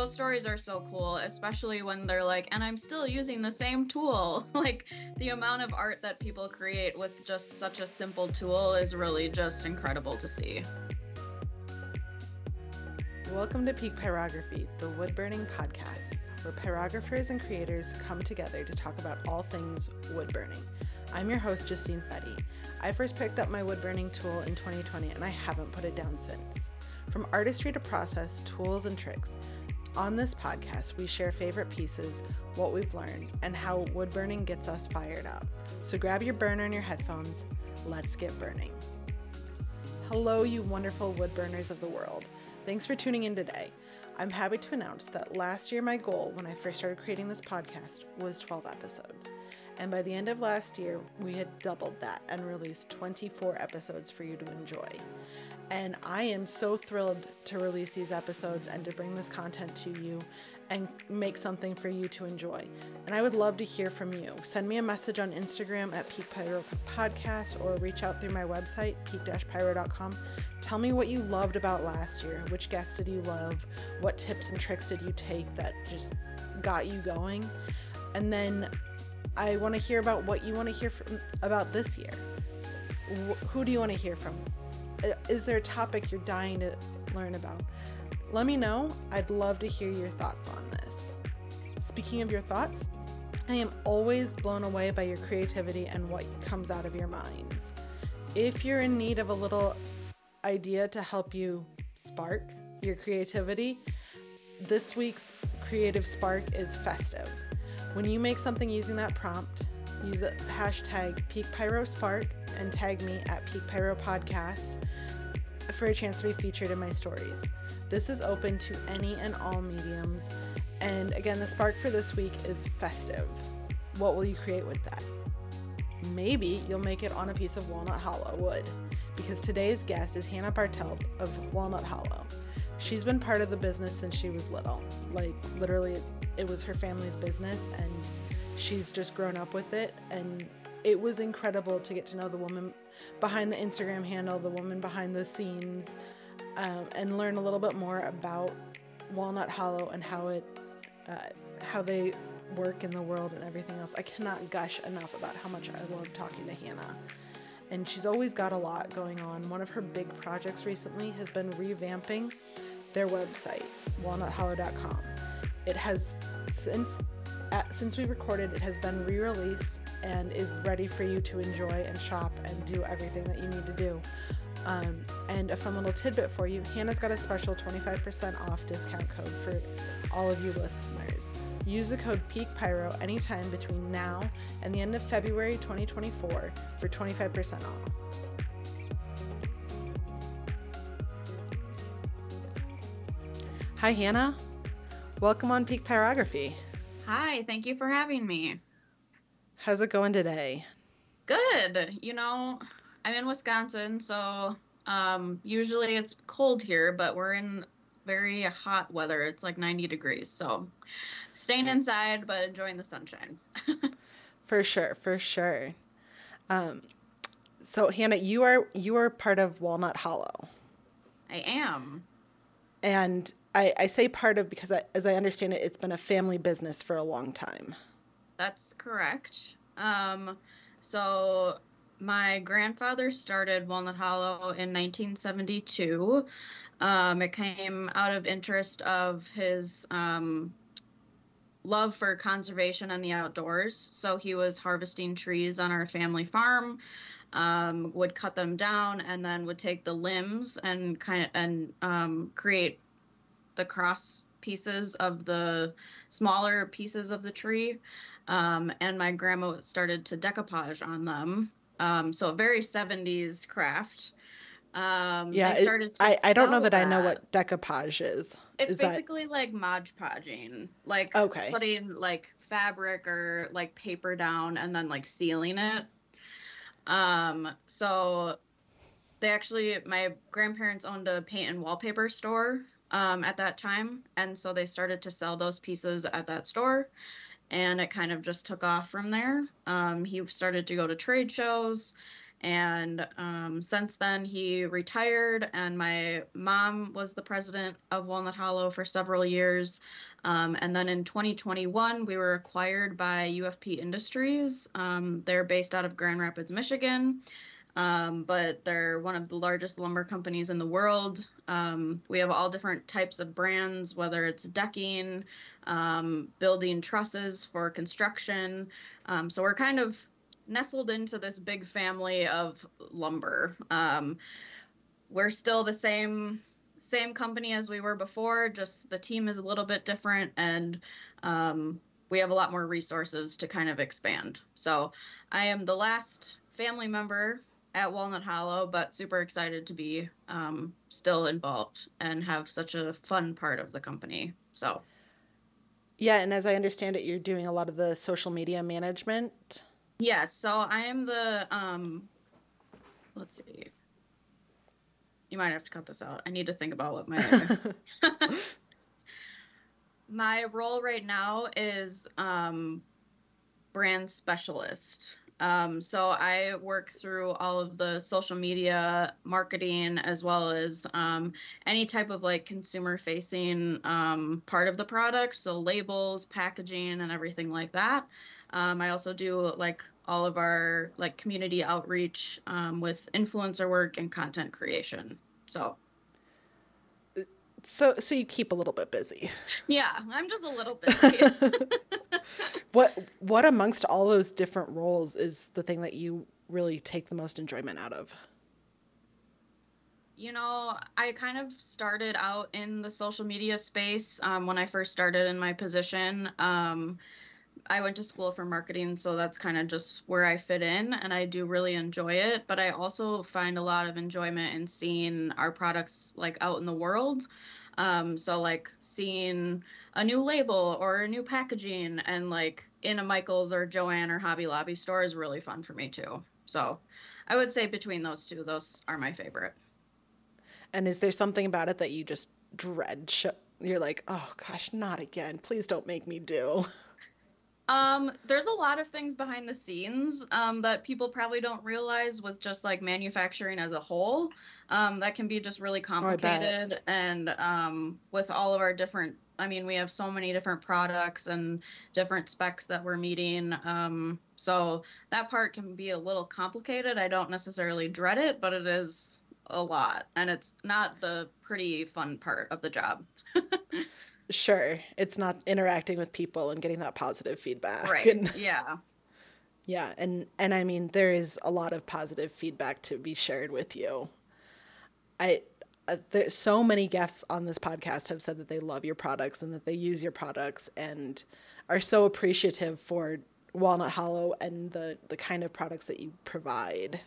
those stories are so cool, especially when they're like, and I'm still using the same tool. like the amount of art that people create with just such a simple tool is really just incredible to see. Welcome to Peak Pyrography, the wood burning podcast, where pyrographers and creators come together to talk about all things wood burning. I'm your host, Justine Fedde. I first picked up my wood burning tool in 2020 and I haven't put it down since. From artistry to process, tools, and tricks, on this podcast, we share favorite pieces, what we've learned, and how wood burning gets us fired up. So grab your burner and your headphones. Let's get burning. Hello, you wonderful wood burners of the world. Thanks for tuning in today. I'm happy to announce that last year, my goal when I first started creating this podcast was 12 episodes. And by the end of last year, we had doubled that and released 24 episodes for you to enjoy. And I am so thrilled to release these episodes and to bring this content to you and make something for you to enjoy. And I would love to hear from you. Send me a message on Instagram at Peak Pyro Podcast or reach out through my website, peak-pyro.com. Tell me what you loved about last year. Which guests did you love? What tips and tricks did you take that just got you going? And then I want to hear about what you want to hear from, about this year. Wh- who do you want to hear from? Uh, is there a topic you're dying to learn about? Let me know. I'd love to hear your thoughts on this. Speaking of your thoughts, I am always blown away by your creativity and what comes out of your minds. If you're in need of a little idea to help you spark your creativity, this week's creative spark is festive. When you make something using that prompt, use the hashtag PeakPyroSpark and tag me at PeakPyroPodcast for a chance to be featured in my stories. This is open to any and all mediums. And again, the spark for this week is festive. What will you create with that? Maybe you'll make it on a piece of walnut hollow wood because today's guest is Hannah Bartelt of Walnut Hollow. She's been part of the business since she was little. Like, literally, it was her family's business, and she's just grown up with it. And it was incredible to get to know the woman behind the Instagram handle, the woman behind the scenes, um, and learn a little bit more about Walnut Hollow and how it, uh, how they work in the world and everything else. I cannot gush enough about how much I love talking to Hannah. And she's always got a lot going on. One of her big projects recently has been revamping their website, walnuthollow.com. It has since since we recorded, it has been re-released and is ready for you to enjoy and shop and do everything that you need to do. Um, and a fun little tidbit for you Hannah's got a special 25% off discount code for all of you listeners. Use the code PeakPyro anytime between now and the end of February 2024 for 25% off. Hi, Hannah. Welcome on Peak Pyrography. Hi, thank you for having me. How's it going today? Good. You know, I'm in Wisconsin, so um, usually it's cold here, but we're in very hot weather. It's like 90 degrees, so staying inside but enjoying the sunshine. for sure, for sure. Um, so Hannah, you are you are part of Walnut Hollow. I am. And I, I say part of because I, as I understand it, it's been a family business for a long time. That's correct. Um, so my grandfather started Walnut Hollow in 1972. Um, it came out of interest of his um, love for conservation and the outdoors. So he was harvesting trees on our family farm, um, would cut them down, and then would take the limbs and kind of and um, create the cross pieces of the smaller pieces of the tree. Um, and my grandma started to decoupage on them. Um, so very 70s craft. Um, yeah, it, I, I don't know that, that, I know what decoupage is. It's is basically that... like Mod Podging, like okay. putting like fabric or like paper down and then like sealing it. Um, so they actually, my grandparents owned a paint and wallpaper store um, at that time. And so they started to sell those pieces at that store. And it kind of just took off from there. Um, he started to go to trade shows And um, since then, he retired, and my mom was the president of Walnut Hollow for several years. Um, and then in 2021, we were acquired by UFP Industries. Um, they're based out of Grand Rapids, Michigan, um, but they're one of the largest lumber companies in the world. Um, we have all different types of brands, whether it's decking, um, building trusses for construction. Um, so we're kind of nestled into this big family of lumber. Um, we're still the same same company as we were before, just the team is a little bit different and um, we have a lot more resources to kind of expand. So I am the last family member at Walnut Hollow, but super excited to be um, still involved and have such a fun part of the company. So, yeah, and as I understand it, you're doing a lot of the social media management. Yes, so I am the um let's see. You might have to cut this out. I need to think about what my my role right now is um brand specialist. Um, so I work through all of the social media marketing as well as um, any type of like consumer facing um, part of the product. So labels, packaging, and everything like that. Um, I also do like all of our like community outreach um, with influencer work and content creation. So, so so you keep a little bit busy. Yeah, I'm just a little busy. what what amongst all those different roles is the thing that you really take the most enjoyment out of? You know, I kind of started out in the social media space um, when I first started in my position. Um, I went to school for marketing, so that's kind of just where I fit in, and I do really enjoy it. But I also find a lot of enjoyment in seeing our products like out in the world. Um, so like seeing a new label or a new packaging, and like in a Michaels or Joann or Hobby Lobby store is really fun for me too. So I would say between those two, those are my favorite. And is there something about it that you just dread? You're like, oh gosh, not again. Please don't make me do. Um, there's a lot of things behind the scenes um, that people probably don't realize with just like manufacturing as a whole. Um, that can be just really oh, complicated, and um, with all of our different, I mean, we have so many different products and different specs that we're meeting. Um, so that part can be a little complicated. I don't necessarily dread it, but it is a lot, and it's not the pretty fun part of the job. sure it's not interacting with people and getting that positive feedback. Right and, yeah. Yeah and and i mean there is a lot of positive feedback to be shared with you. I uh, there's so many guests on this podcast have said that they love your products and that they use your products and are so appreciative for walnut hollow and the the kind of products that you provide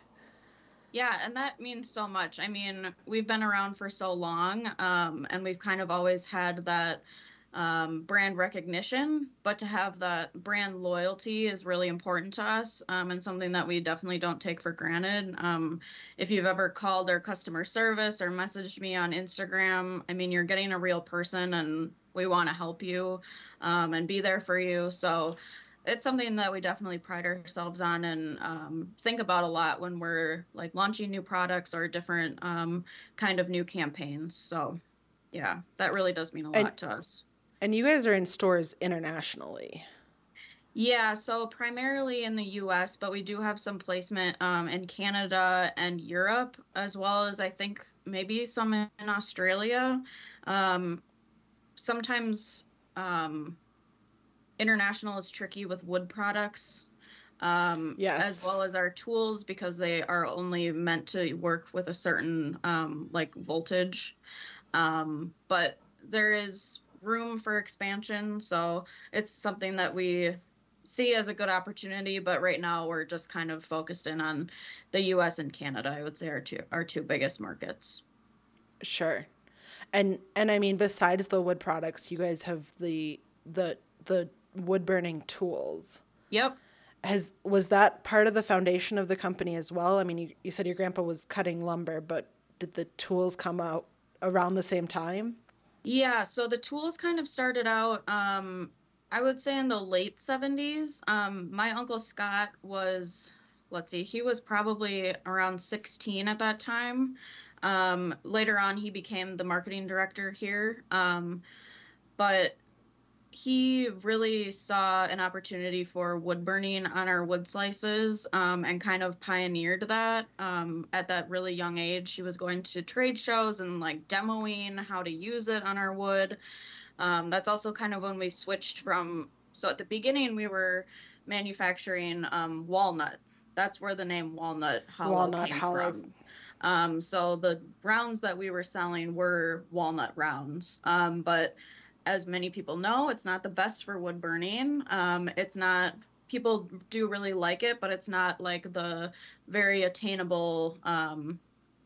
yeah, and that means so much. I mean, we've been around for so long, um, and we've kind of always had that um, brand recognition, but to have that brand loyalty is really important to us um, and something that we definitely don't take for granted. Um, if you've ever called our customer service or messaged me on Instagram, I mean, you're getting a real person and we want to help you um, and be there for you. So it's something that we definitely pride ourselves on and um, think about a lot when we're like launching new products or different um, kind of new campaigns. So, yeah, that really does mean a lot and, to us. And you guys are in stores internationally. Yeah, so primarily in the US, but we do have some placement um, in Canada and Europe, as well as I think maybe some in Australia. Um, sometimes um, international is tricky with wood products. Um, yes. As well as our tools because they are only meant to work with a certain um, like voltage. Um, but there is room for expansion, so it's something that we see as a good opportunity. But right now we're just kind of focused in on the U.S. and Canada. I would say our two our two biggest markets. Sure, and and I mean besides the wood products, you guys have the the the wood burning tools. Yep. Has was that part of the foundation of the company as well? I mean, you, you said your grandpa was cutting lumber, but did the tools come out around the same time? Yeah, so the tools kind of started out um I would say in the late 70s. Um my uncle Scott was let's see, he was probably around 16 at that time. Um, later on, he became the marketing director here. Um, but he really saw an opportunity for wood burning on our wood slices um, and kind of pioneered that um, at that really young age. He was going to trade shows and like demoing how to use it on our wood. Um, that's also kind of when we switched from, so at the beginning, we were manufacturing um, walnut. That's where the name Walnut Hollow Walnut came Hollow. from. Um, so the rounds that we were selling were walnut rounds. Um, but as many people know, it's not the best for wood burning. Um, it's not, people do really like it, but it's not like the very attainable um,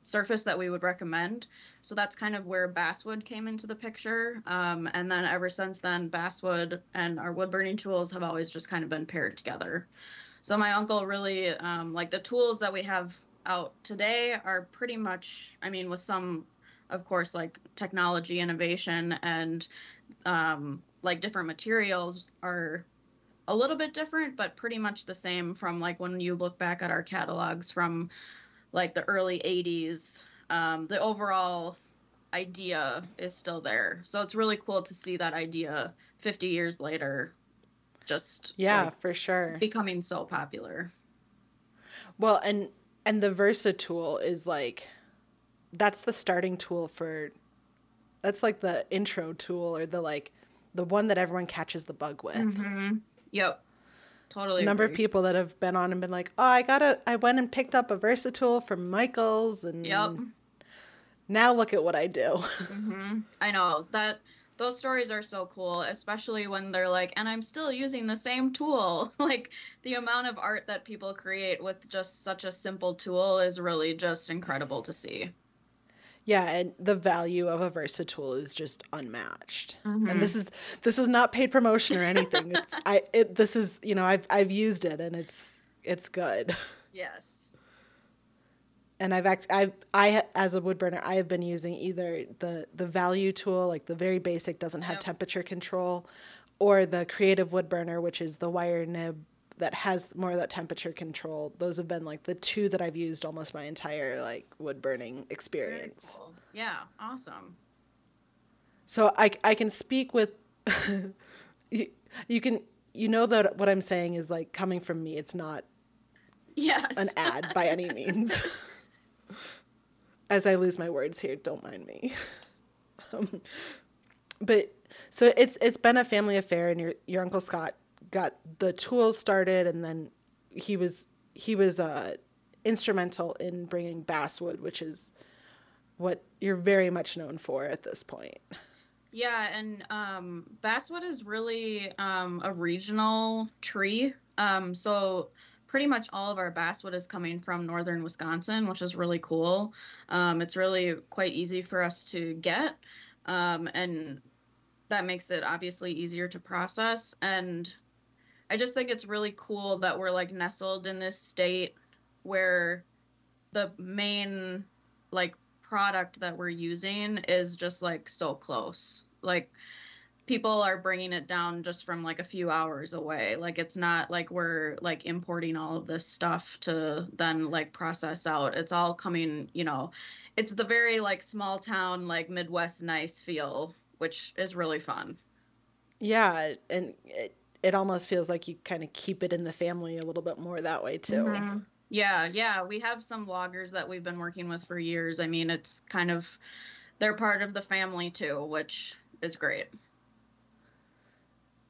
surface that we would recommend. So that's kind of where basswood came into the picture. Um, and then ever since then, basswood and our wood burning tools have always just kind of been paired together. So my uncle really, um, like the tools that we have out today are pretty much, I mean, with some, of course, like technology innovation and um, like different materials are a little bit different, but pretty much the same from like when you look back at our catalogs from like the early 80s. Um, the overall idea is still there. So it's really cool to see that idea 50 years later just Yeah, like, for sure. becoming so popular. Well, and and the Versa tool is like that's the starting tool for that's like the intro tool or the like the one that everyone catches the bug with. Mm-hmm. Yep. Totally. number of people that have been on and been like, "Oh, I got a I went and picked up a Versa tool from Michaels and Yep. now look at what I do." hmm I know that those stories are so cool, especially when they're like, and I'm still using the same tool. like the amount of art that people create with just such a simple tool is really just incredible to see. Yeah, and the value of a Versa tool is just unmatched. Mhm. And this is this is not paid promotion or anything. It's I it this is, you know, I've I've used it and it's it's good. Yes. And I've act I I as a wood burner, I have been using either the the value tool, like the very basic doesn't have Yep. temperature control, or the creative wood burner, which is the wire nib that has more of that temperature control. Those have been like the two that I've used almost my entire like wood burning experience. cool. Yeah. Awesome. So I, I can speak with you, you can you know that what I'm saying is like coming from me. It's not Yes. an ad by any means. As I lose my words here, don't mind me. Um, but so it's it's been a family affair, and your your uncle Scott got the tools started, and then he was he was uh, instrumental in bringing basswood, which is what you're very much known for at this point. Yeah, and um, basswood is really um, a regional tree. Um, so pretty much all of our basswood is coming from northern Wisconsin, which is really cool. Um, it's really quite easy for us to get, um, and that makes it obviously easier to process. And I just think it's really cool that we're like nestled in this state where the main like product that we're using is just like so close. Like people are bringing it down just from like a few hours away. Like it's not like we're like importing all of this stuff to then like process out. It's all coming, you know, it's the very like small town like Midwest nice feel, which is really fun. Yeah, and it, it almost feels like you kind of keep it in the family a little bit more that way too. Mhm. Yeah, yeah. We have some loggers that we've been working with for years. I mean, it's kind of they're part of the family too, which is great.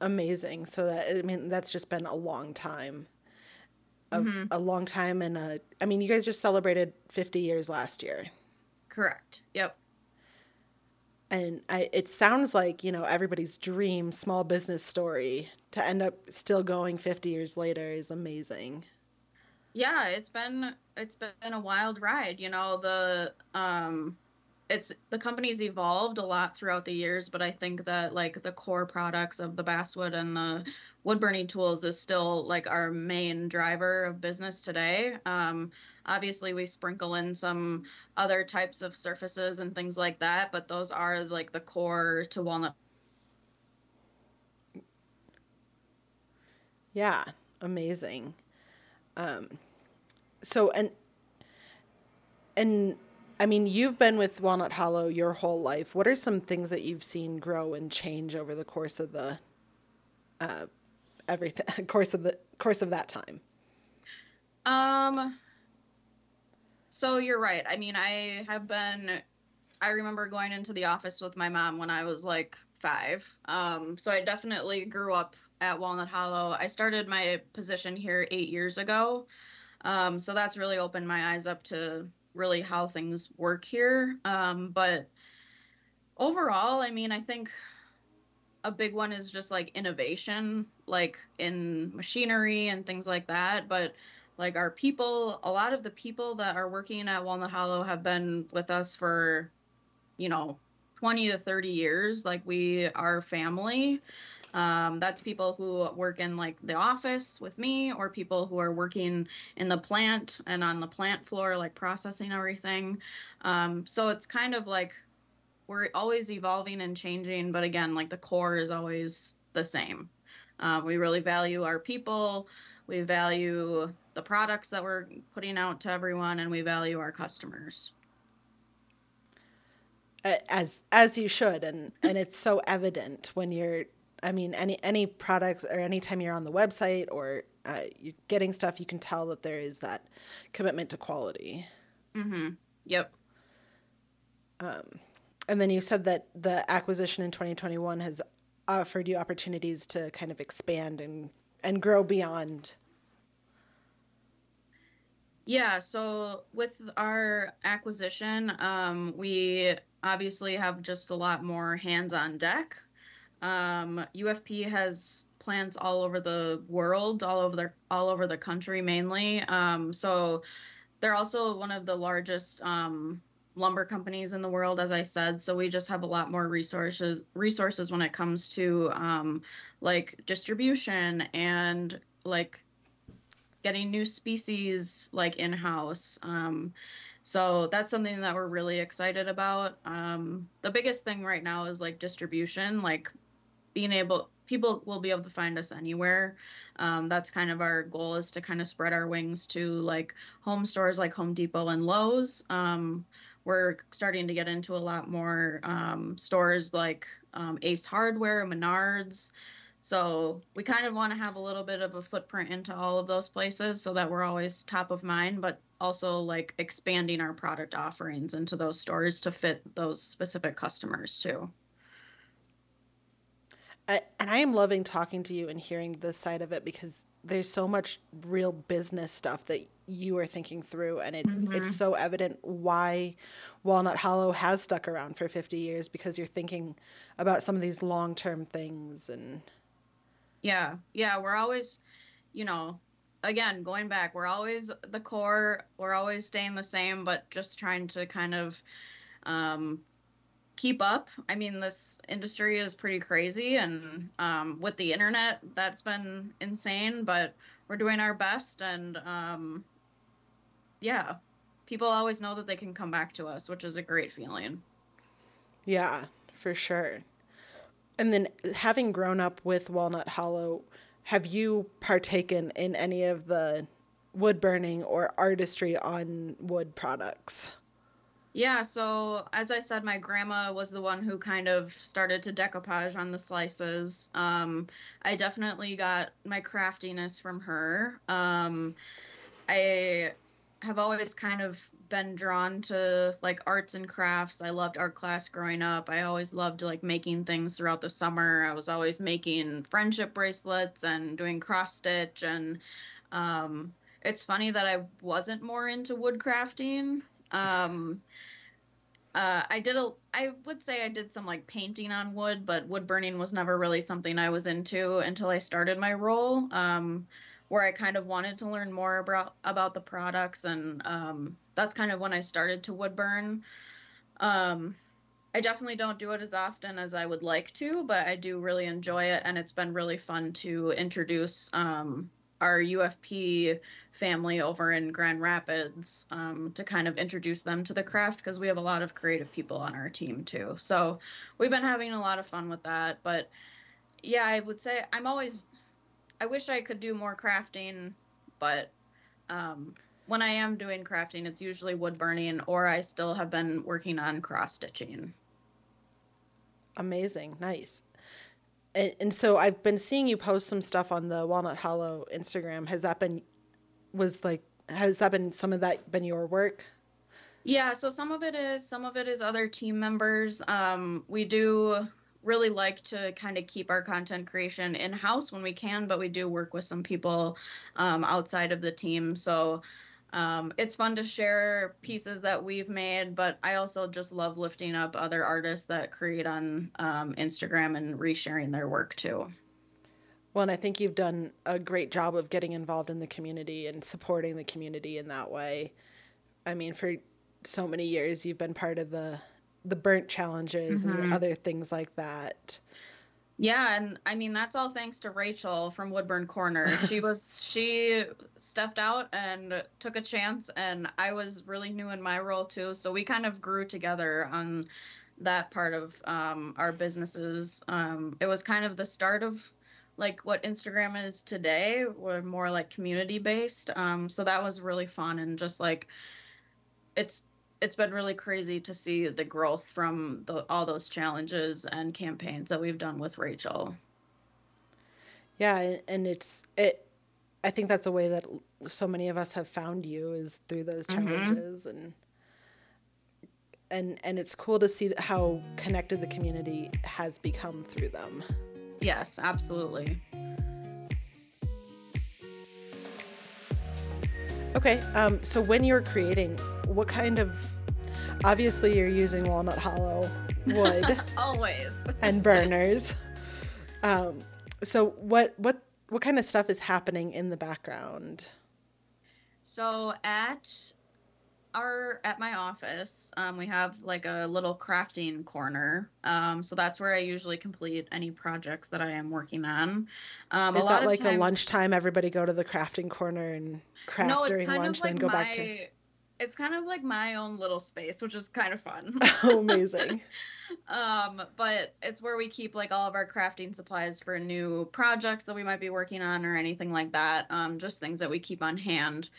Amazing. So that I mean that's just been a long time. A, Mhm. a long time and uh I mean you guys just celebrated 50 years last year. Correct. Yep. And I it sounds like, you know, everybody's dream small business story to end up still going 50 years later is amazing. Yeah, it's been it's been a wild ride. You know, the um it's the company's evolved a lot throughout the years, but I think that like the core products of the basswood and the wood burning tools is still like our main driver of business today. Um obviously we sprinkle in some other types of surfaces and things like that, but those are like the core to walnut Yeah, amazing. Um, so and and I mean, you've been with Walnut Hollow your whole life. What are some things that you've seen grow and change over the course of the uh, everything course of the course of that time? Um. So you're right. I mean, I have been. I remember going into the office with my mom when I was like five. Um. So I definitely grew up at Walnut Hollow. I started my position here eight years ago. Um. So that's really opened my eyes up to really how things work here. Um, but overall, I mean, I think a big one is just like innovation, like in machinery and things like that. But like our people, a lot of the people that are working at Walnut Hollow have been with us for, you know, 20 to 30 years. Like we are family. Um, that's people who work in like the office with me, or people who are working in the plant and on the plant floor, like processing everything. Um, so it's kind of like we're always evolving and changing, but again, like the core is always the same. Uh, we really value our people, we value the products that we're putting out to everyone, and we value our customers as as you should and and it's so evident when you're I mean, any any products or anytime you're on the website or uh, you're getting stuff, you can tell that there is that commitment to quality. Mm-hmm. Yep. Um, and then you said that the acquisition in 2021 has offered you opportunities to kind of expand and and grow beyond. Yeah. So with our acquisition, um, we obviously have just a lot more hands on deck um, UFP has plants all over the world, all over the all over the country mainly. Um, so they're also one of the largest um, lumber companies in the world, as I said. So we just have a lot more resources resources when it comes to um, like distribution and like getting new species like in house. Um, so that's something that we're really excited about. Um, the biggest thing right now is like distribution, like being able people will be able to find us anywhere um, that's kind of our goal is to kind of spread our wings to like home stores like home depot and lowes um, we're starting to get into a lot more um, stores like um, ace hardware menards. So we kind of want to have a little bit of a footprint into all of those places so that we're always top of mind but also like expanding our product offerings into those stores to fit those specific customers too I, and I am loving talking to you and hearing this side of it because there's so much real business stuff that you are thinking through and it, mm-hmm. it's so evident why walnut hollow has stuck around for 50 years because you're thinking about some of these long-term things and yeah yeah we're always you know again going back we're always the core we're always staying the same but just trying to kind of um, keep up. I mean, this industry is pretty crazy, and um, with the internet, that's been insane. But we're doing our best, and um, yeah, people always know that they can come back to us, which is a great feeling. Yeah, for sure. And then, having grown up with Walnut Hollow, have you partaken in any of the wood burning or artistry on wood products? Yeah, so as I said, my grandma was the one who kind of started to decoupage on the slices. Um, I definitely got my craftiness from her. Um, I have always kind of been drawn to like arts and crafts. I loved art class growing up. I always loved like making things throughout the summer. I was always making friendship bracelets and doing cross stitch and um, it's funny that I wasn't more into wood crafting um, uh, I did a, I would say I did some like painting on wood, but wood burning was never really something I was into until I started my role, um, where I kind of wanted to learn more about about the products, and um, that's kind of when I started to wood burn. Um, I definitely don't do it as often as I would like to, but I do really enjoy it, and it's been really fun to introduce um, our UFP family over in Grand Rapids um, to kind of introduce them to the craft because we have a lot of creative people on our team too. So we've been having a lot of fun with that. But yeah, I would say I'm always, I wish I could do more crafting, but um, when I am doing crafting, it's usually wood burning, or I still have been working on cross stitching. Amazing, nice. And, and so I've been seeing you post some stuff on the Walnut Hollow Instagram. Has that been was like has that been some of that been your work? Yeah, so some of it is, some of it is other team members. Um, we do really like to kind of keep our content creation in house when we can, but we do work with some people um, outside of the team. So um, it's fun to share pieces that we've made, but I also just love lifting up other artists that create on um, Instagram and resharing their work too. Well, and I think you've done a great job of getting involved in the community and supporting the community in that way. I mean, for so many years, you've been part of the the burnt challenges mm-hmm. and other things like that. Yeah, and I mean that's all thanks to Rachel from Woodburn Corner. She was she stepped out and took a chance and I was really new in my role too, so we kind of grew together on that part of um, our businesses. Um, it was kind of the start of like what Instagram is today. We're more like community based. Um, so that was really fun and just like it's it's been really crazy to see the growth from the, all those challenges and campaigns that we've done with Rachel. Yeah, and it's it. I think that's a way that so many of us have found you is through those mm-hmm. challenges mm-hmm. and and and it's cool to see how connected the community has become through them. Yes, absolutely. Okay, um, so when you're creating, what kind of obviously you're using walnut hollow wood always and burners. Um, so what what what kind of stuff is happening in the background? So at our at my office, um, we have like a little crafting corner. Um, so that's where I usually complete any projects that I am working on. Um, Is that like times, a lunchtime? Everybody go to the crafting corner and craft no, during lunch, like then go my, back to. It's kind of like my own little space, which is kind of fun. oh, amazing. um, but it's where we keep like all of our crafting supplies for new projects that we might be working on or anything like that. Um, just things that we keep on hand.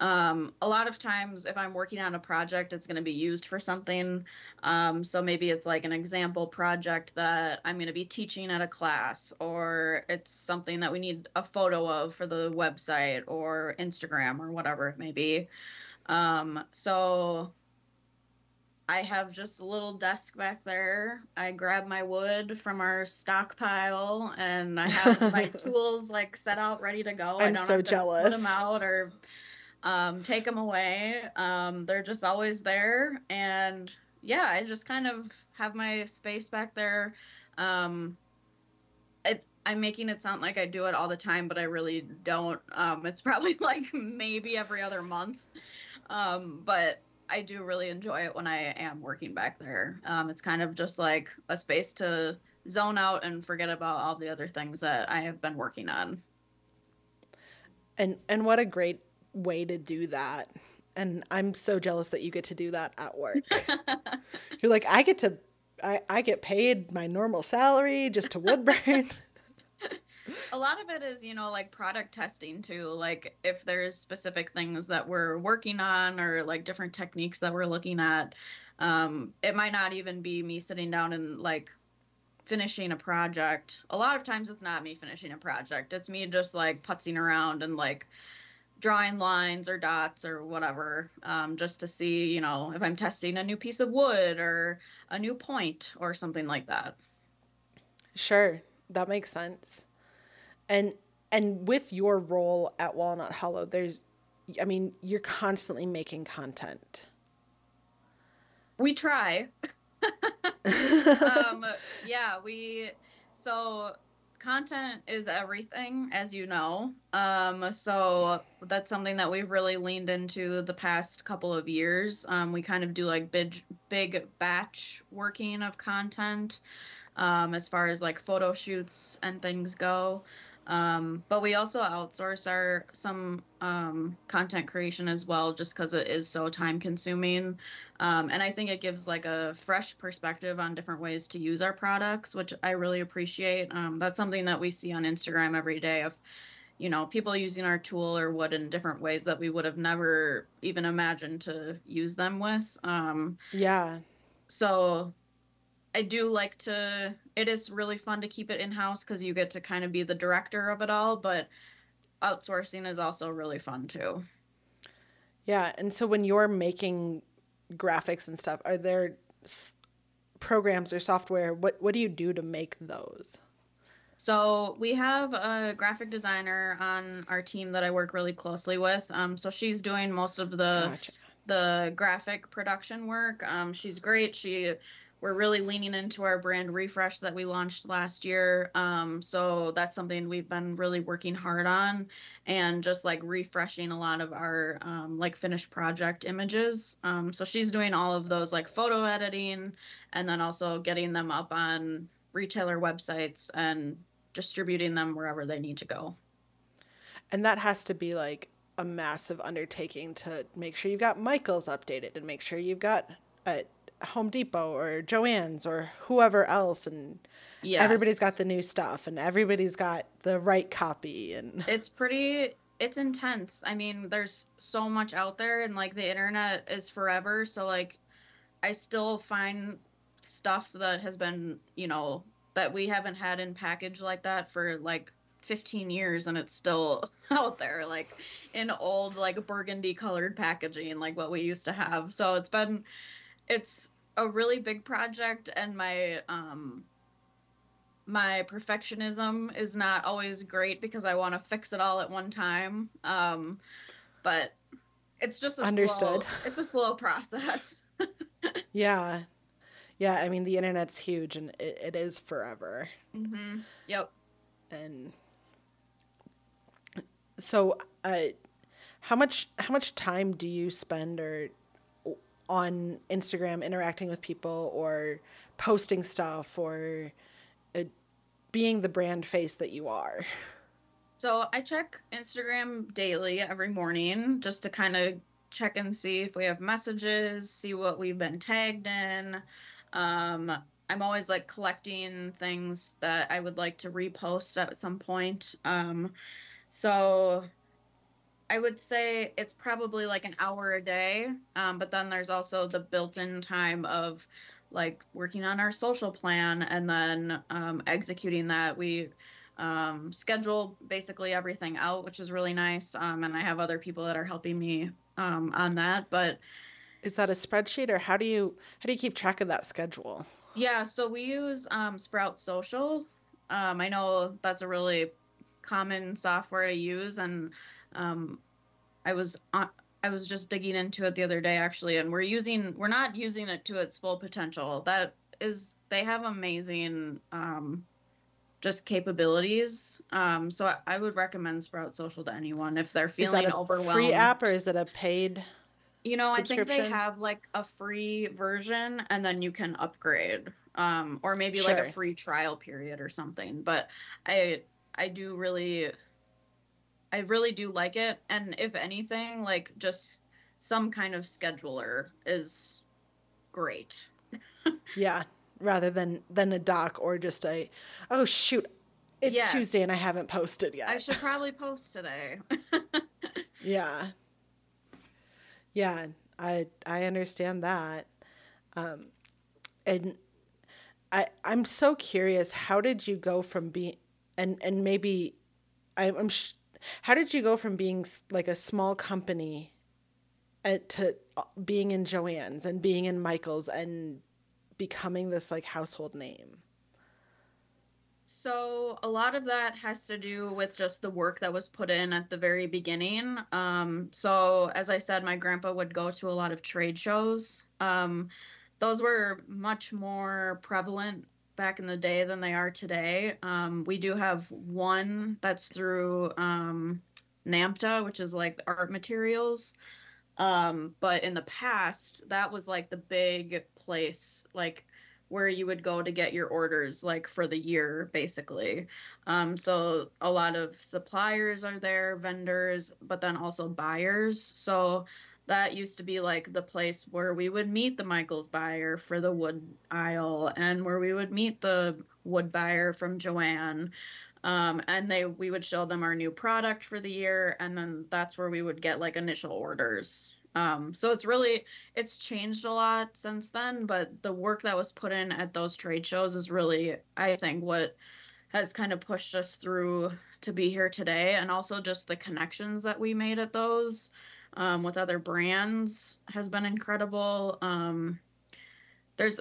Um, a lot of times, if I'm working on a project, it's going to be used for something. Um, so maybe it's like an example project that I'm going to be teaching at a class, or it's something that we need a photo of for the website or Instagram or whatever it may be. Um, so I have just a little desk back there. I grab my wood from our stockpile, and I have my tools like set out, ready to go. I'm I don't so jealous. Put them out or um, take them away. Um, they're just always there, and yeah, I just kind of have my space back there. Um, it, I'm making it sound like I do it all the time, but I really don't. Um, it's probably like maybe every other month. Um, but I do really enjoy it when I am working back there. Um, it's kind of just like a space to zone out and forget about all the other things that I have been working on. And and what a great way to do that. And I'm so jealous that you get to do that at work. You're like, I get to I, I get paid my normal salary just to wood burn. a lot of it is you know like product testing too like if there's specific things that we're working on or like different techniques that we're looking at um, it might not even be me sitting down and like finishing a project a lot of times it's not me finishing a project it's me just like putzing around and like drawing lines or dots or whatever um, just to see you know if i'm testing a new piece of wood or a new point or something like that. Sure that makes sense. And and with your role at walnut hollow there's i mean you're constantly making content. We try. Um, yeah we so content is everything, as you know. Um, so that's something that we've really leaned into the past couple of years. Um, we kind of do like big, big batch working of content um, as far as like photo shoots and things go. Um, but we also outsource our some um, content creation as well, just because it is so time consuming. Um, and I think it gives like a fresh perspective on different ways to use our products, which I really appreciate. Um, that's something that we see on Instagram every day of you know, people using our tool or wood in different ways that we would have never even imagined to use them with. Um, yeah. So I do like to, it is really fun to keep it in house because you get to kind of be the director of it all, but outsourcing is also really fun too. Yeah. And so when you're making graphics and stuff, are there s- programs or software? What, what do you do to make those? So we have a graphic designer on our team that I work really closely with. Um, so she's doing most of the Gotcha. the graphic production work. Um, she's great. She we're really leaning into our brand refresh that we launched last year. Um, so that's something we've been really working hard on, and just like refreshing a lot of our um, like finished project images. Um, so she's doing all of those like photo editing, and then also getting them up on retailer websites and distributing them wherever they need to go. And that has to be like a massive undertaking to make sure you've got Michael's updated and make sure you've got at Home Depot or Joann's or whoever else and Yeah, everybody's got the new stuff and everybody's got the right copy and it's pretty it's intense. I mean there's so much out there and like the internet is forever so like i still find stuff that has been you know that we haven't had in package like that for like 15 years and it's still out there like in old like burgundy colored packaging like what we used to have. So it's been it's a really big project and my um my perfectionism is not always great because I want to fix it all at one time. Um, but it's just a Understood. Slow, it's a slow process. yeah. Yeah, I mean the internet's huge and it, it is forever. hmm Yep. And so uh how much how much time do you spend or on Instagram interacting with people or posting stuff or uh, being the brand face that you are? So I check Instagram daily every morning just to kind of check and see if we have messages, see what we've been tagged in. Um, I'm always like collecting things that I would like to repost at some point. Um, so I would say it's probably like an hour a day. Um, but then there's also the built in time of like working on our social plan and then um, executing that. We um, schedule basically everything out, which is really nice. Um, and I have other people that are helping me um, on that. But Is that a spreadsheet or how do you how do you keep track of that schedule? yeah, so we use um, Sprout Social. Um, I know that's a really common software to use, and um, I was on, I was just digging into it the other day actually, and we're using we're not using it to its full potential. That is, they have amazing um, just capabilities. Um, so I, I would recommend Sprout Social to anyone if they're Is feeling that a overwhelmed. free app or is it a paid? You know, I think they have like a free version and then you can upgrade. Um, or maybe like a free trial period or something. But I I do really I really do like it. And if anything, like just some kind of scheduler is great. Yeah, rather than than a doc or just a oh shoot, it's Yes. Tuesday and I haven't posted yet. I should probably post today. Yeah. Yeah, I I understand that. Um and I I'm so curious how did you go from being and and maybe I, I'm sh- how did you go from being like a small company at, to uh, being in Joann's and being in Michael's and becoming this like household name? So a lot of that has to do with just the work that was put in at the very beginning. Um, so as I said, my grandpa would go to a lot of trade shows. Um, those were much more prevalent back in the day than they are today. Um, we do have one that's through um, NAMTA, which is like art materials. Um, but in the past, that was like the big place, like where you would go to get your orders like for the year basically um, so a lot of suppliers are there vendors but then also buyers so that used to be like the place where we would meet the michaels buyer for the wood aisle and where we would meet the wood buyer from Joann Um, and they we would show them our new product for the year, and then that's where we would get like initial orders. Um, so it's really it's changed a lot since then, but the work that was put in at those trade shows is really, I think, what has kind of pushed us through to be here today, and also just the connections that we made at those um, with other brands has been incredible. Um, there's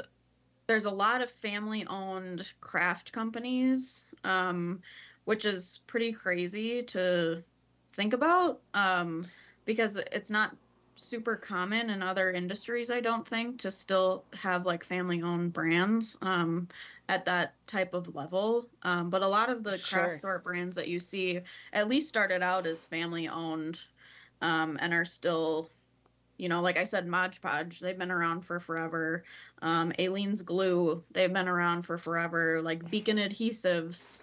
there's a lot of family owned craft companies, um, which is pretty crazy to think about um, because it's not super common in other industries i don't think to still have like family owned brands um, at that type of level um, but a lot of the Sure. craft store brands that you see at least started out as family owned um, and are still you know like i said Mod Podge they've been around for forever um, Aleene's glue they've been around for forever like beacon adhesives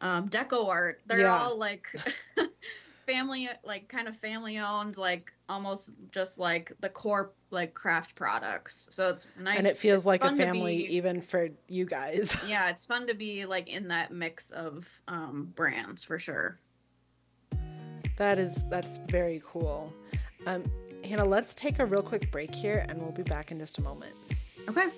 um, deco art they're Yeah. all like family like kind of family owned like almost just like the core like craft products so it's nice and it feels it's like a family be- even for you guys. yeah it's fun to be like in that mix of um, brands for sure That is that's very cool. Um, Hannah, let's take a real quick break here, and we'll be back in just a moment. okay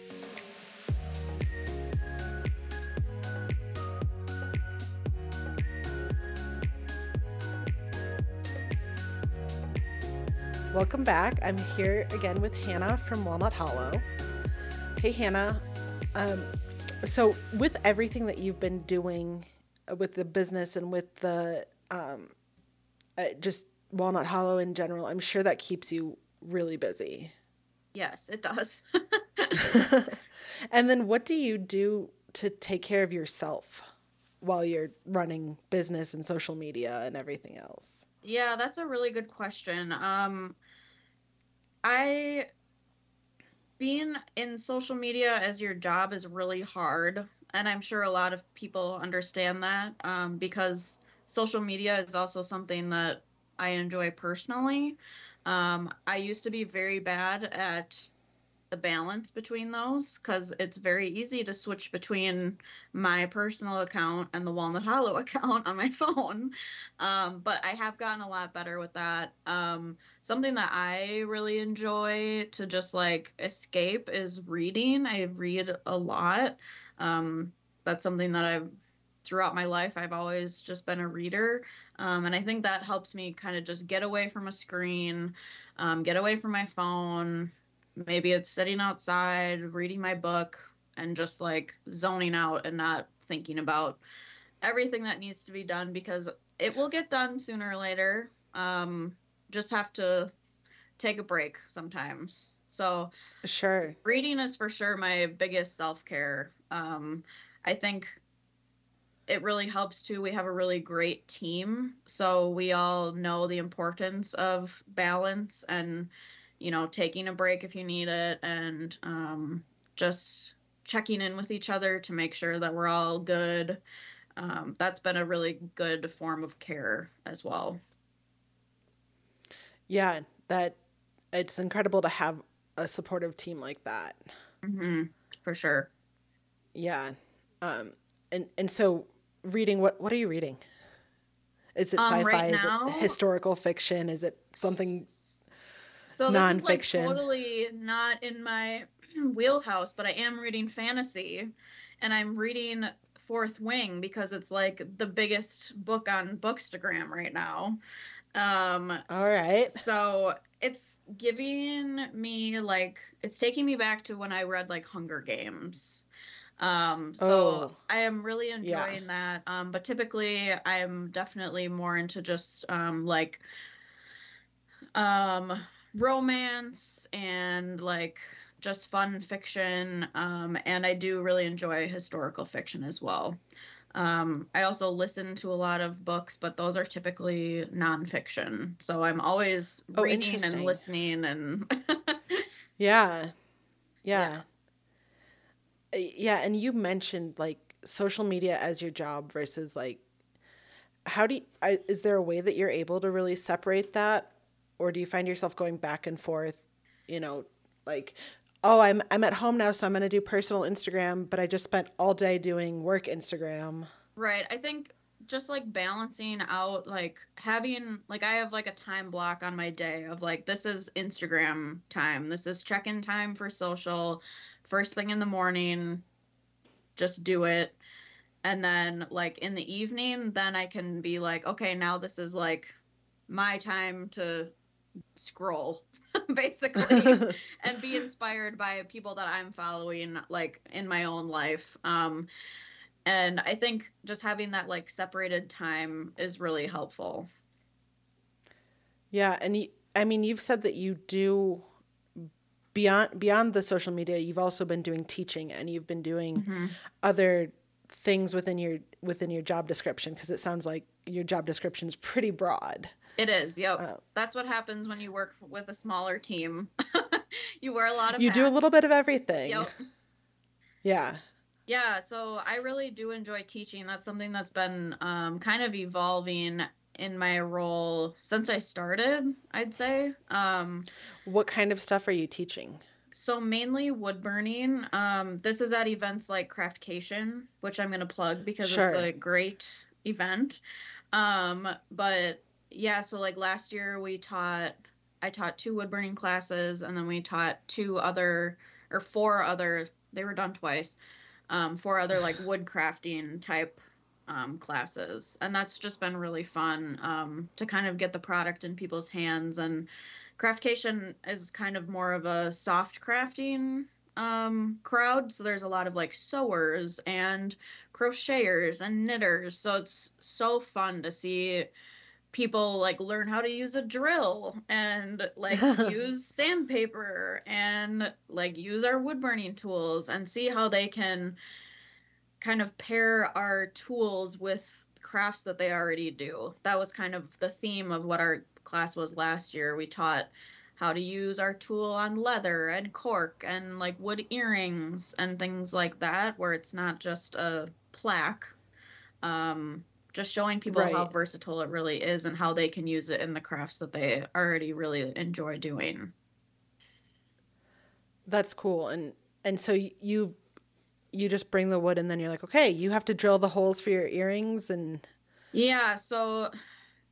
Welcome back. I'm here again with Hannah from Walnut Hollow. Hey, Hannah. Um, so, with everything that you've been doing uh, with the business and with the um, just Walnut Hollow in general, I'm sure that keeps you really busy. yes it does and then, what do you do to take care of yourself while you're running business and social media and everything else? Yeah, that's a really good question. Um, I being in social media as your job is really hard, and I'm sure a lot of people understand that um, because social media is also something that I enjoy personally. Um, I used to be very bad at the balance between those because it's very easy to switch between my personal account and the Walnut Hollow account on my phone. Um, but I have gotten a lot better with that. Um, something that I really enjoy to just like escape is reading. I read a lot. Um, that's something that I've throughout my life I've always just been a reader. Um, and I think that helps me kind of just get away from a screen, um, get away from my phone. Maybe it's sitting outside, reading my book, and just like zoning out and not thinking about everything that needs to be done because it will get done sooner or later. Um, just have to take a break sometimes. So Sure. reading is for sure my biggest self care. Um, I think it really helps too. We have a really great team, so we all know the importance of balance and you know taking a break if you need it, and um, just checking in with each other to make sure that we're all good. Um, that's been a really good form of care as well. Yeah, that it's incredible to have a supportive team like that. hmm for sure. Yeah. Um and and so reading what what are you reading? Is it Um, sci-fi? right is now- it historical fiction? Is it something so this is like nonfiction? totally not in my wheelhouse but i am reading fantasy and i'm reading fourth wing because it's like the biggest book on bookstagram right now um All right. so it's giving me like it's taking me back to when i read like hunger games um so Oh. i am really Yeah. enjoying that um but typically i'm definitely more into just um like um romance and like just fun fiction um and i do really enjoy historical fiction as well um i also listen to a lot of books but those are typically nonfiction so i'm always Oh, reading and listening and Yeah. Yeah. Yeah. Yeah, and you mentioned like social media as your job versus like how do you, is there a way that you're able to really separate that or do you find yourself going back and forth, you know, like oh, I'm I'm at home now so I'm going to do personal Instagram, but I just spent all day doing work Instagram. Right. I think just like balancing out like having like I have like a time block on my day of like this is Instagram time, this is check-in time for social, first thing in the morning, just do it. And then like in the evening, then I can be like, okay, now this is like my time to scroll basically and be inspired by people that I'm following like in my own life. Um and I think just having that like separated time is really helpful. Yeah, and y- I mean you've said that you do beyond beyond the social media, you've also been doing teaching and you've been doing Mm-hmm. other things within your within your job description because it sounds like your job description is pretty broad. It is. Yep. Uh, That's what happens when you work with a smaller team. you wear a lot of you do a little bit of everything. Yep. Yeah. Yeah, so I really do enjoy teaching. That's something that's been um, kind of evolving in my role since I started, I'd say. Um, What kind of stuff are you teaching? so mainly wood burning. Um, this is at events like Craftcation, which I'm going to plug because Sure. it's a great event. Um, but yeah, so like last year we taught, I taught two wood burning classes, and then we taught two other or four other. They were done twice. Um, four other like wood crafting type um, classes, and that's just been really fun um, to kind of get the product in people's hands and Craftcation is kind of more of a soft crafting um, crowd. So there's a lot of like sewers and crocheters and knitters. So it's so fun to see people like learn how to use a drill and like use sandpaper and like use our wood burning tools and see how they can kind of pair our tools with crafts that they already do. That was kind of the theme of what our class was last year. We taught how to use our tool on leather and cork and like wood earrings and things like that, where it's not just a plaque. Um, just showing people how versatile it really is and how they can use it in the crafts that they already really enjoy doing. That's cool. And and so you you just bring the wood and then you're like, okay, you have to drill the holes for your earrings and Yeah, so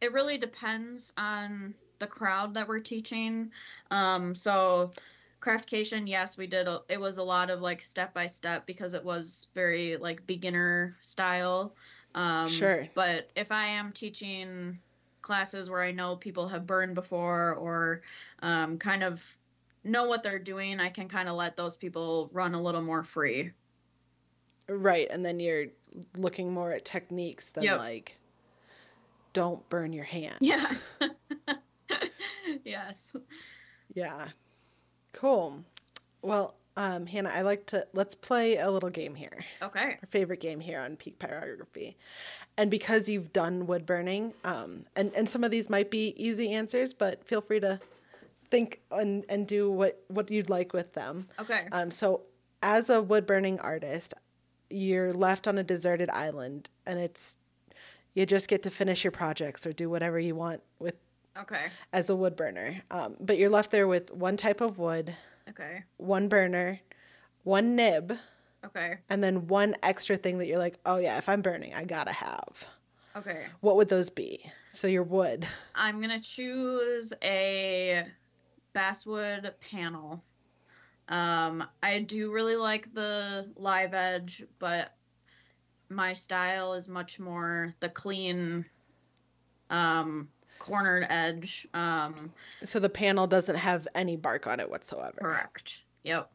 it really depends on the crowd that we're teaching. Um, so Craftcation, yes, we did. A, it was a lot of like step by step because it was very like beginner style. Um, Sure. But if I am teaching classes where I know people have burned before or um, kind of know what they're doing, I can kind of let those people run a little more free. Right, and then you're looking more at techniques than Yep. like don't burn your hand. Yes. yes. Yeah. Cool. Well, um, Hannah, I like to let's play a little game here. Okay. Our favorite game here on Peak Pyrography. And because you've done wood burning, um, and, and some of these might be easy answers, but feel free to think and, and do what, what you'd like with them. Okay. Um, so, as a wood burning artist, you're left on a deserted island, and it's you just get to finish your projects or do whatever you want with Okay. as a wood burner. Um, but you're left there with one type of wood, Okay. one burner, one nib, Okay. and then one extra thing that you're like, oh yeah, if I'm burning, I gotta have. Okay. What would those be? So your wood. I'm gonna choose a basswood panel. Um, I do really like the live edge, but my style is much more the clean, um, cornered edge. Um, So the panel doesn't have any bark on it whatsoever. correct. Yep.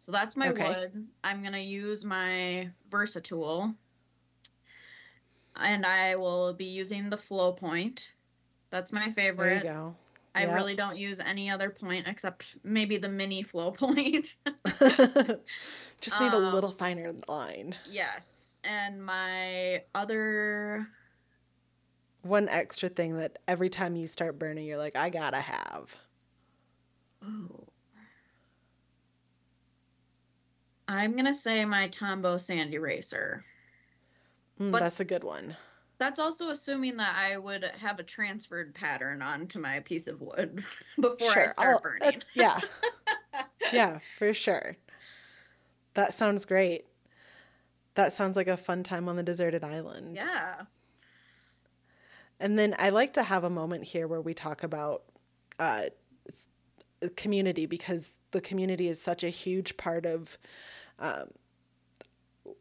So that's my Okay. wood. I'm gonna use my Versatool. And I will be using the flow point. That's my favorite. There you go. I Yep. really don't use any other point except maybe the mini flow point. Just need a Um, little finer line. yes. And my other One extra thing that every time you start burning, you're like, I gotta have. oh. I'm gonna say my Tombow sand eraser. Mm, that's a good one. That's also assuming that I would have a transferred pattern onto my piece of wood before I start I'll- uh, burning. yeah. yeah, for sure. That sounds great. That sounds like a fun time on the deserted island. Yeah. And then I like to have a moment here where we talk about uh, community because the community is such a huge part of um,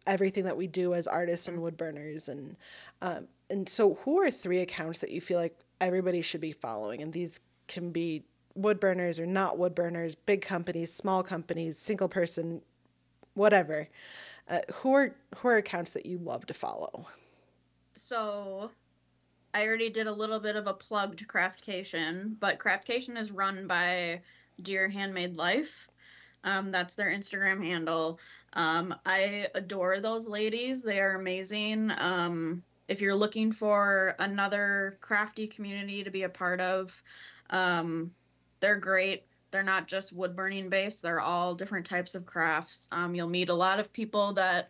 everything that we do as artists and woodburners. And um, and so, who are three accounts that you feel like everybody should be following? And these can be woodburners or not woodburners, big companies, small companies, single person, whatever. Uh, who are who are accounts that you love to follow? So I already did a little bit of a plug to Craftcation, but Craftcation is run by Dear Handmade Life. Um, that's their Instagram handle. Um, I adore those ladies. They are amazing. Um, if you're looking for another crafty community to be a part of, um, they're great. They're not just wood burning based, they're all different types of crafts. Um, you'll meet a lot of people that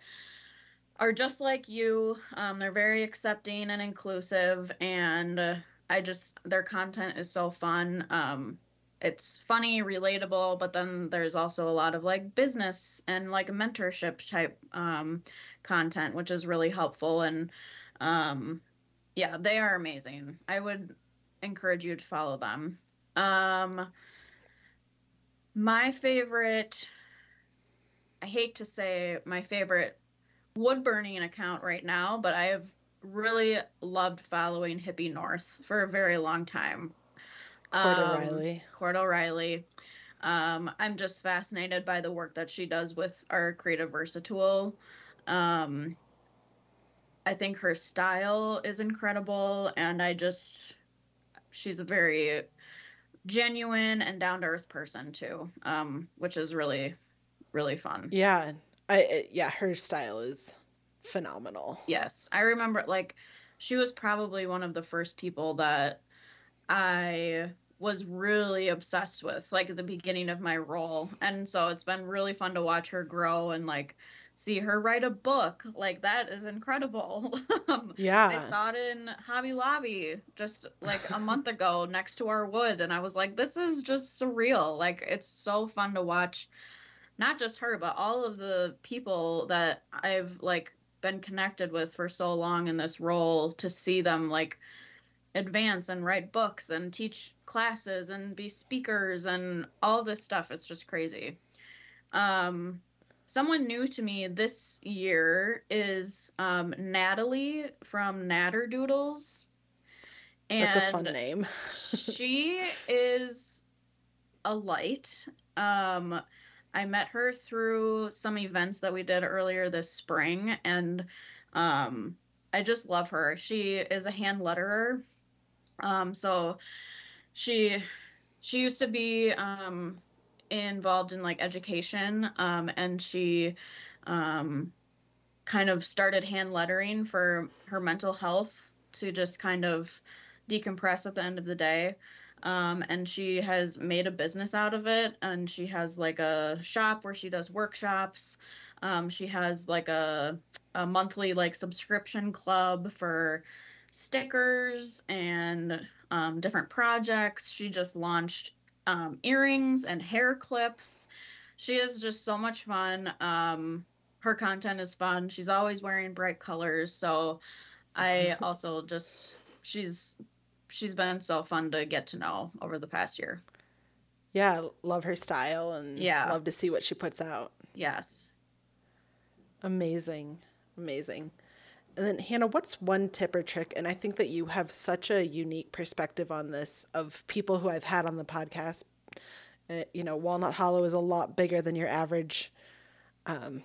are just like you. Um, they're very accepting and inclusive, and uh, I just their content is so fun. Um, it's funny, relatable, but then there's also a lot of like business and like mentorship type um, content, which is really helpful. And um, yeah, they are amazing. I would encourage you to follow them. Um, my favorite, I hate to say my favorite wood burning account right now, but I have really loved following Hippie North for a very long time. Cord um, O'Reilly. Cord O'Reilly. Um, I'm just fascinated by the work that she does with our creative versatool. Um, I think her style is incredible, and I just, she's a very genuine and down to earth person too, um, which is really, really fun. Yeah, I yeah, her style is phenomenal. Yes, I remember like she was probably one of the first people that I was really obsessed with like at the beginning of my role. And so it's been really fun to watch her grow and like see her write a book. Like that is incredible. Um, yeah. I saw it in Hobby Lobby just like a month ago next to our wood and I was like this is just surreal. Like it's so fun to watch not just her, but all of the people that I've like been connected with for so long in this role to see them like advance and write books and teach classes and be speakers and all this stuff. It's just crazy. Um, someone new to me this year is um, Natalie from Natter Doodles. And That's a fun name. she is a light. Um, I met her through some events that we did earlier this spring, and um, I just love her. She is a hand letterer. Um, so she she used to be um, involved in like education, um, and she um, kind of started hand lettering for her mental health to just kind of decompress at the end of the day. Um, and she has made a business out of it and she has like a shop where she does workshops. Um, she has like a, a monthly like subscription club for stickers and um, different projects. She just launched um, earrings and hair clips she is just so much fun um, her content is fun she's always wearing bright colors so i also just she's she's been so fun to get to know over the past year. Yeah, love her style and yeah. love to see what she puts out. Yes. Amazing. Amazing. And then Hannah, what's one tip or trick? And I think that you have such a unique perspective on this of people who I've had on the podcast. Uh, you know, Walnut Hollow is a lot bigger than your average. Um,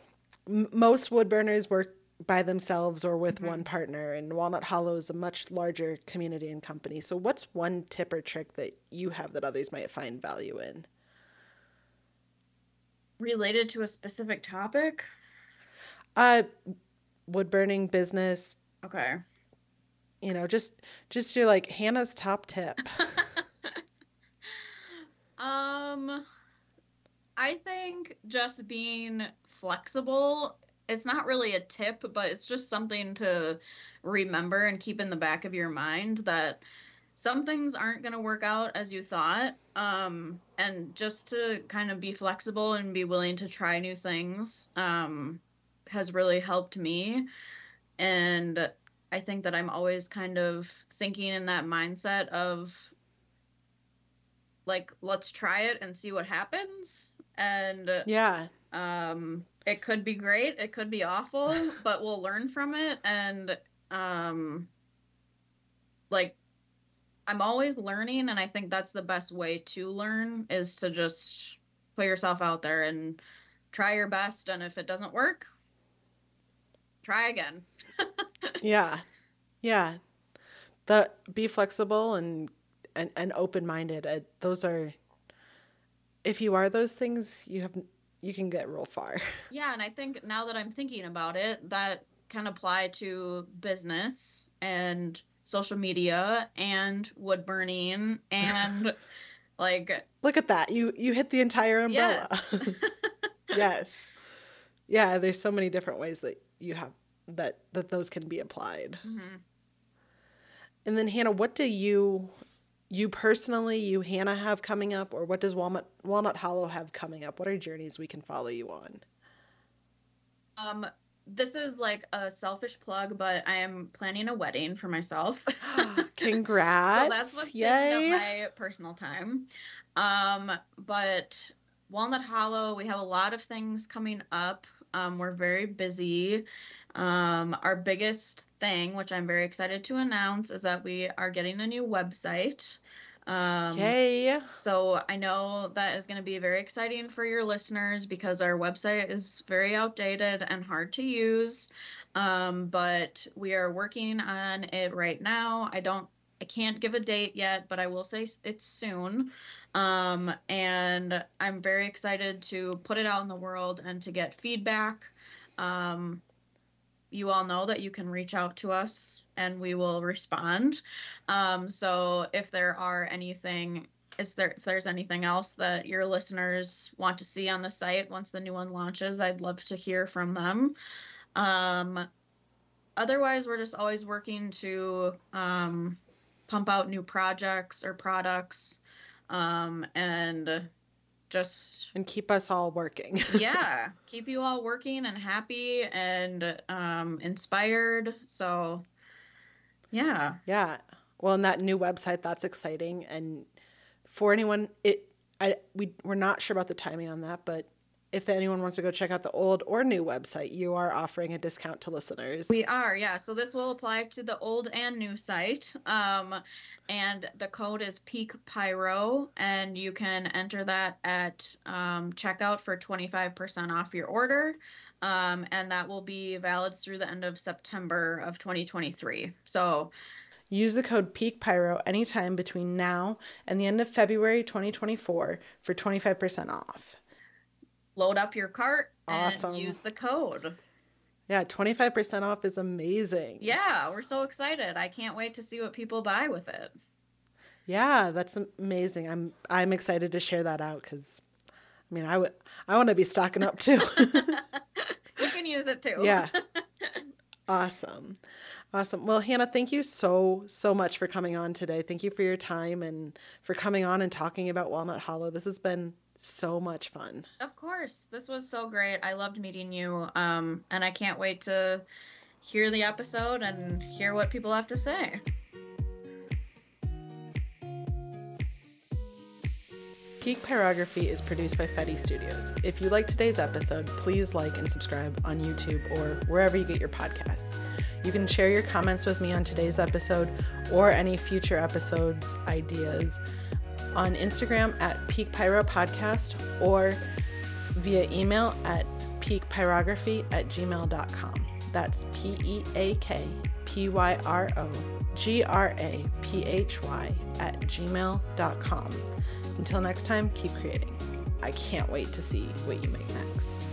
m- most wood burners work by themselves or with mm-hmm. one partner and walnut hollow is a much larger community and company so what's one tip or trick that you have that others might find value in related to a specific topic uh wood burning business okay you know just just your like hannah's top tip um i think just being flexible it's not really a tip, but it's just something to remember and keep in the back of your mind that some things aren't going to work out as you thought. Um, and just to kind of be flexible and be willing to try new things. Um, has really helped me. And I think that I'm always kind of thinking in that mindset of like let's try it and see what happens. And yeah. um it could be great it could be awful but we'll learn from it. And um like i'm always learning and i think that's the best way to learn is to just put yourself out there and try your best. And if it doesn't work try again. Yeah. Yeah. The be flexible and and, and open-minded. Uh, those are if you are those things you have you can get real far. Yeah and i think now that i'm thinking about it that can apply to business and social media and wood burning and like look at that. You you hit the entire umbrella. Yes. yes. Yeah there's so many different ways that you have that that those can be applied mm-hmm. and then hannah what do you you personally, you Hannah have coming up, or what does Walnut Walnut Hollow have coming up? What are journeys we can follow you on? Um, this is like a selfish plug, but I am planning a wedding for myself. Congrats! so that's what's Yay. taking up my personal time. Um, but Walnut Hollow, we have a lot of things coming up. Um, we're very busy. Um, our biggest thing, which I'm very excited to announce, is that we are getting a new website. Um, Yay! So I know that is going to be very exciting for your listeners because our website is very outdated and hard to use. Um, but we are working on it right now. I don't, I can't give a date yet, but I will say it's soon. Um, and I'm very excited to put it out in the world and to get feedback. Um, you all know that you can reach out to us and we will respond. Um, so if there are anything, is there if there's anything else that your listeners want to see on the site once the new one launches, I'd love to hear from them. Um, otherwise, we're just always working to um, pump out new projects or products um, and just and keep us all working. yeah, keep you all working and happy and um, inspired. So, yeah, yeah. Well, and that new website that's exciting. And for anyone, it I we we're not sure about the timing on that, but if anyone wants to go check out the old or new website, you are offering a discount to listeners. We are, yeah. So this will apply to the old and new site. Um, and the code is Peak Pyro, and you can enter that at um, checkout for 25% off your order. Um, and that will be valid through the end of September of 2023. So Use the code Peak Pyro anytime between now and the end of February 2024 for 25% off load up your cart awesome. and use the code. Yeah, 25% off is amazing. Yeah, we're so excited. I can't wait to see what people buy with it. Yeah, that's amazing. I'm I'm excited to share that out cuz I mean, I would I want to be stocking up too. you can use it too. Yeah. Awesome. Awesome. Well, Hannah, thank you so, so much for coming on today. Thank you for your time and for coming on and talking about Walnut Hollow. This has been so much fun. Of course. This was so great. I loved meeting you. Um, and I can't wait to hear the episode and hear what people have to say. Peak Pyrography is produced by Fedde Studios. If you like today's episode, please like and subscribe on YouTube or wherever you get your podcasts. You can share your comments with me on today's episode or any future episodes ideas on Instagram at Peak Pyro Podcast or via email at peakpyrography at gmail.com. That's P E A K P Y R O G R A P H Y at gmail.com. Until next time, keep creating. I can't wait to see what you make next.